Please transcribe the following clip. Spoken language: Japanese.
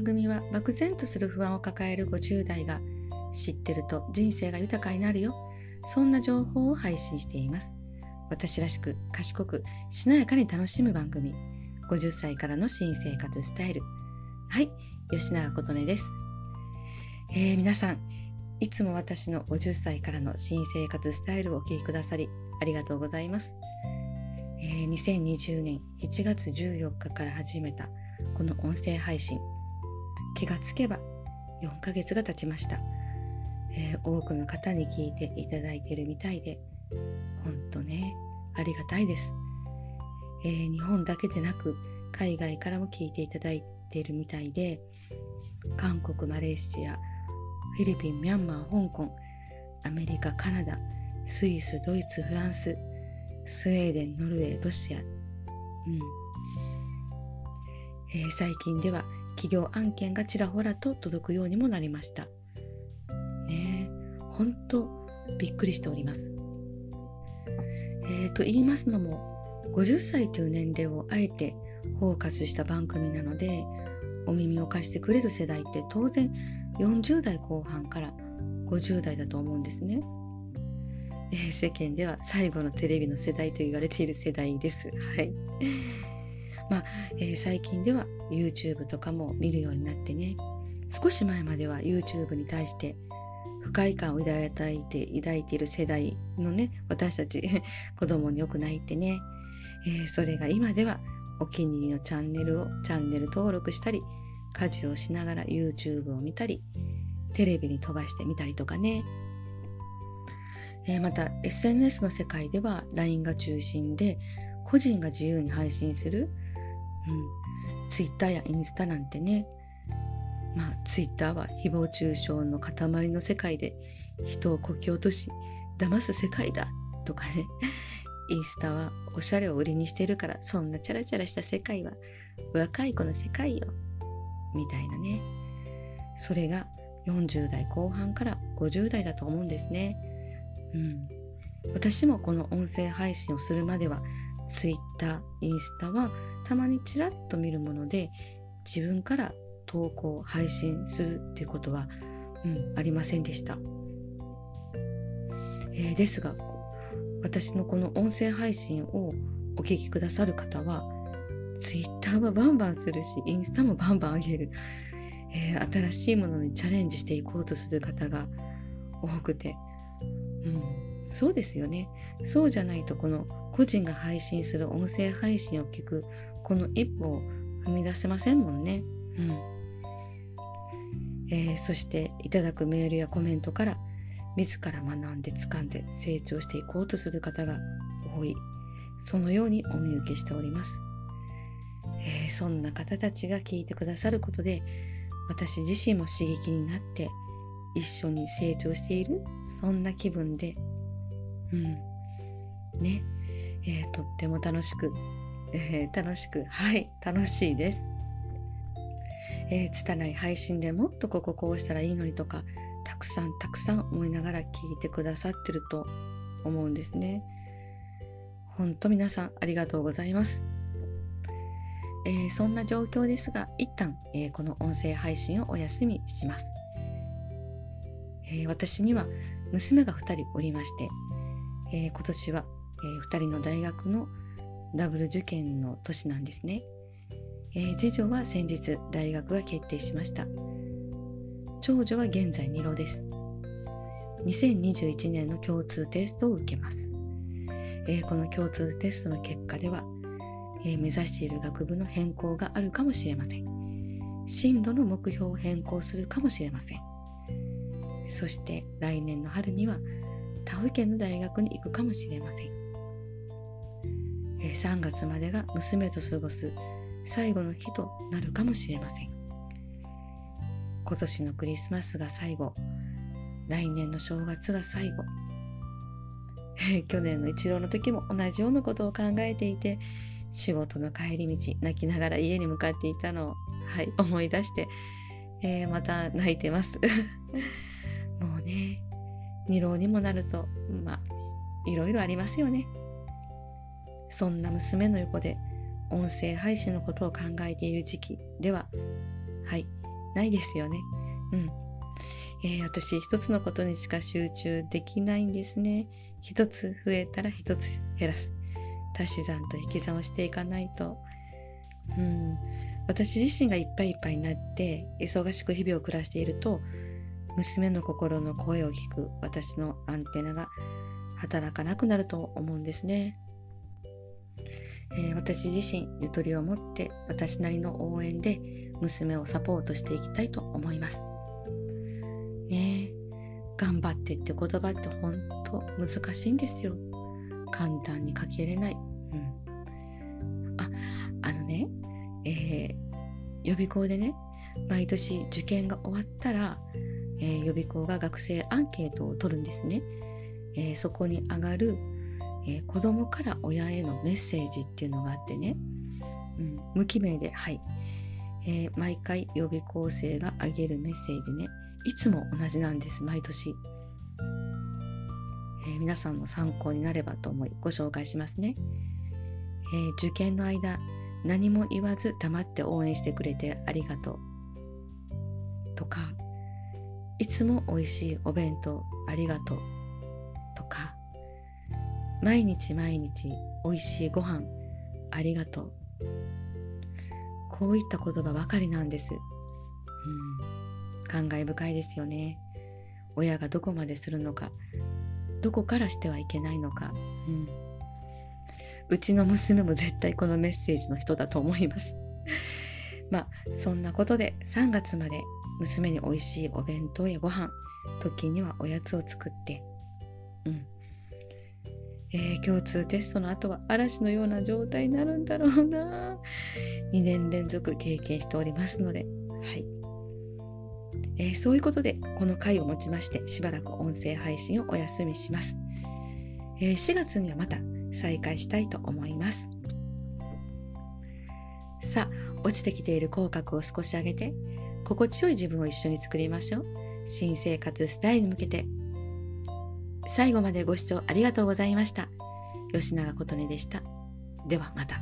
番組は漠然とする不安を抱える50代が知ってると人生が豊かになるよ。そんな情報を配信しています。私らしく賢くしなやかに楽しむ番組。50歳からの新生活スタイル。はい吉永琴音です、えー、皆さんいつも私の50歳からの新生活スタイルをお聞きくださりありがとうございます、えー、2020年1月14日から始めたこの音声配信。気がつけば4ヶ月が経ちました、えー、多くの方に聞いていただいているみたいで本当ねありがたいです、えー、日本だけでなく海外からも聞いていただいているみたいで韓国マレーシアフィリピンミャンマー香港アメリカカナダスイスドイツフランススウェーデンノルウェーロシア、うん。えー、最近では企業案件がちらほらと届くようにもなりましたねえ本当びっくりしておりますえー、と言いますのも50歳という年齢をあえてフォーカスした番組なのでお耳を貸してくれる世代って当然40代後半から50代だと思うんですね。え、世間では最後のテレビの世代と言われている世代です。はい。まあ、えー、最近では YouTube とかも見るようになってね、少し前までは YouTube に対して不快感を抱いて抱いている世代のね私たち 子供によくないってね、えー、それが今ではお気に入りのチャンネルをチャンネル登録したり家事をしながら YouTube を見たりテレビに飛ばしてみたりとかね、えー、また SNS の世界では LINE が中心で個人が自由に配信する、うん、Twitter やインスタなんてね。まあ、ツイッターは誹謗中傷の塊の世界で人をこき落とし騙す世界だとかね。インスタはおしゃれを売りにしてるからそんなチャラチャラした世界は若い子の世界よ。みたいなね。それが40代後半から50代だと思うんですね。うん。私もこの音声配信をするまではツイッターインスタはたまにちらっと見るもので自分から投稿配信するっていうことは、うん、ありませんでした、えー、ですが私のこの音声配信をお聞きくださる方は Twitter はバンバンするしインスタもバンバン上げる、えー、新しいものにチャレンジしていこうとする方が多くて、うん、そうですよね。そうじゃないとこの個人が配信する音声配信を聞くこの一歩を踏み出せませんもんね。うん。えー、そしていただくメールやコメントから自ら学んで掴んで成長していこうとする方が多い。そのようにお見受けしております、えー、そんな方たちが聞いてくださることで私自身も刺激になって一緒に成長しているそんな気分で。うん。ね、えー、とっても楽しく、えー、楽しく はい楽しいですえー、拙い配信でもっとこここうしたらいいのにとかたくさんたくさん思いながら聞いてくださってると思うんですね。ほんと皆さんありがとうございます。えー、そんな状況ですが一旦、えー、この音声配信をお休みします。えー、私には娘が2人おりまして、え今年は、え2人の大学のダブル受験の年なんですね。えー、次女は先日大学が決定しました。長女は現在2浪です。2021年の共通テストを受けます、えー、この共通テストの結果では、えー、目指している学部の変更があるかもしれません。進路の目標を変更するかもしれません。そして来年の春には他府県の大学に行くかもしれません。3月までが娘と過ごす最後の日となるかもしれません。今年のクリスマスが最後。来年の正月が最後。去年の一郎の時も同じようなことを考えていて仕事の帰り道泣きながら家に向かっていたのを、はい、思い出して、えー、また泣いてます。もうね二郎にもなるとまあいろいろありますよね。そんな娘の横で音声配信のことを考えている時期では、はい、ないですよね。うん。えー、私、一つのことにしか集中できないんですね。一つ増えたら一つ減らす。足し算と引き算をしていかないと。うん。私自身がいっぱいいっぱいになって忙しく日々を暮らしていると娘の心の声を聞く私のアンテナが働かなくなると思うんですね。えー、私自身ゆとりを持って私なりの応援で娘をサポートしていきたいと思います。ねえ頑張ってって言葉って本当難しいんですよ。簡単に書き入れない。うん。あ、あのね、えー、予備校でね、毎年受験が終わったら、えー、予備校が学生アンケートを取るんですね。えー、そこに上がる、えー、子供から親へのメッセージっていうのがあってね、うん、無記名で、はい、えー、毎回予備校生が上げるメッセージね、いつも同じなんです、毎年。え皆さんの参考になればと思いご紹介しますね。え受験の間、何も言わず黙って応援してくれてありがとう。とか、いつも美味しいお弁当ありがとう。毎日毎日美味しいご飯ありがとう。こういった言葉ばかりなんです。うん、感慨深いですよね。親がどこまでするのか、どこからしてはいけないのか。うんうちの娘も絶対このメッセージの人だと思います。まあそんなことで3月まで娘に美味しいお弁当やご飯時にはおやつを作ってうんえー、共通テストの後は嵐のような状態になるんだろうな 2年連続経験しておりますのではい、えー、そういうことでこの回をもちましてしばらく音声配信をお休みします、えー、4月にはまた再開したいと思います。さあ、落ちてきている口角を少し上げて、心地よい自分を一緒に作りましょう。新生活スタイルに向けて。最後までご視聴ありがとうございました。吉永琴音でした。ではまた。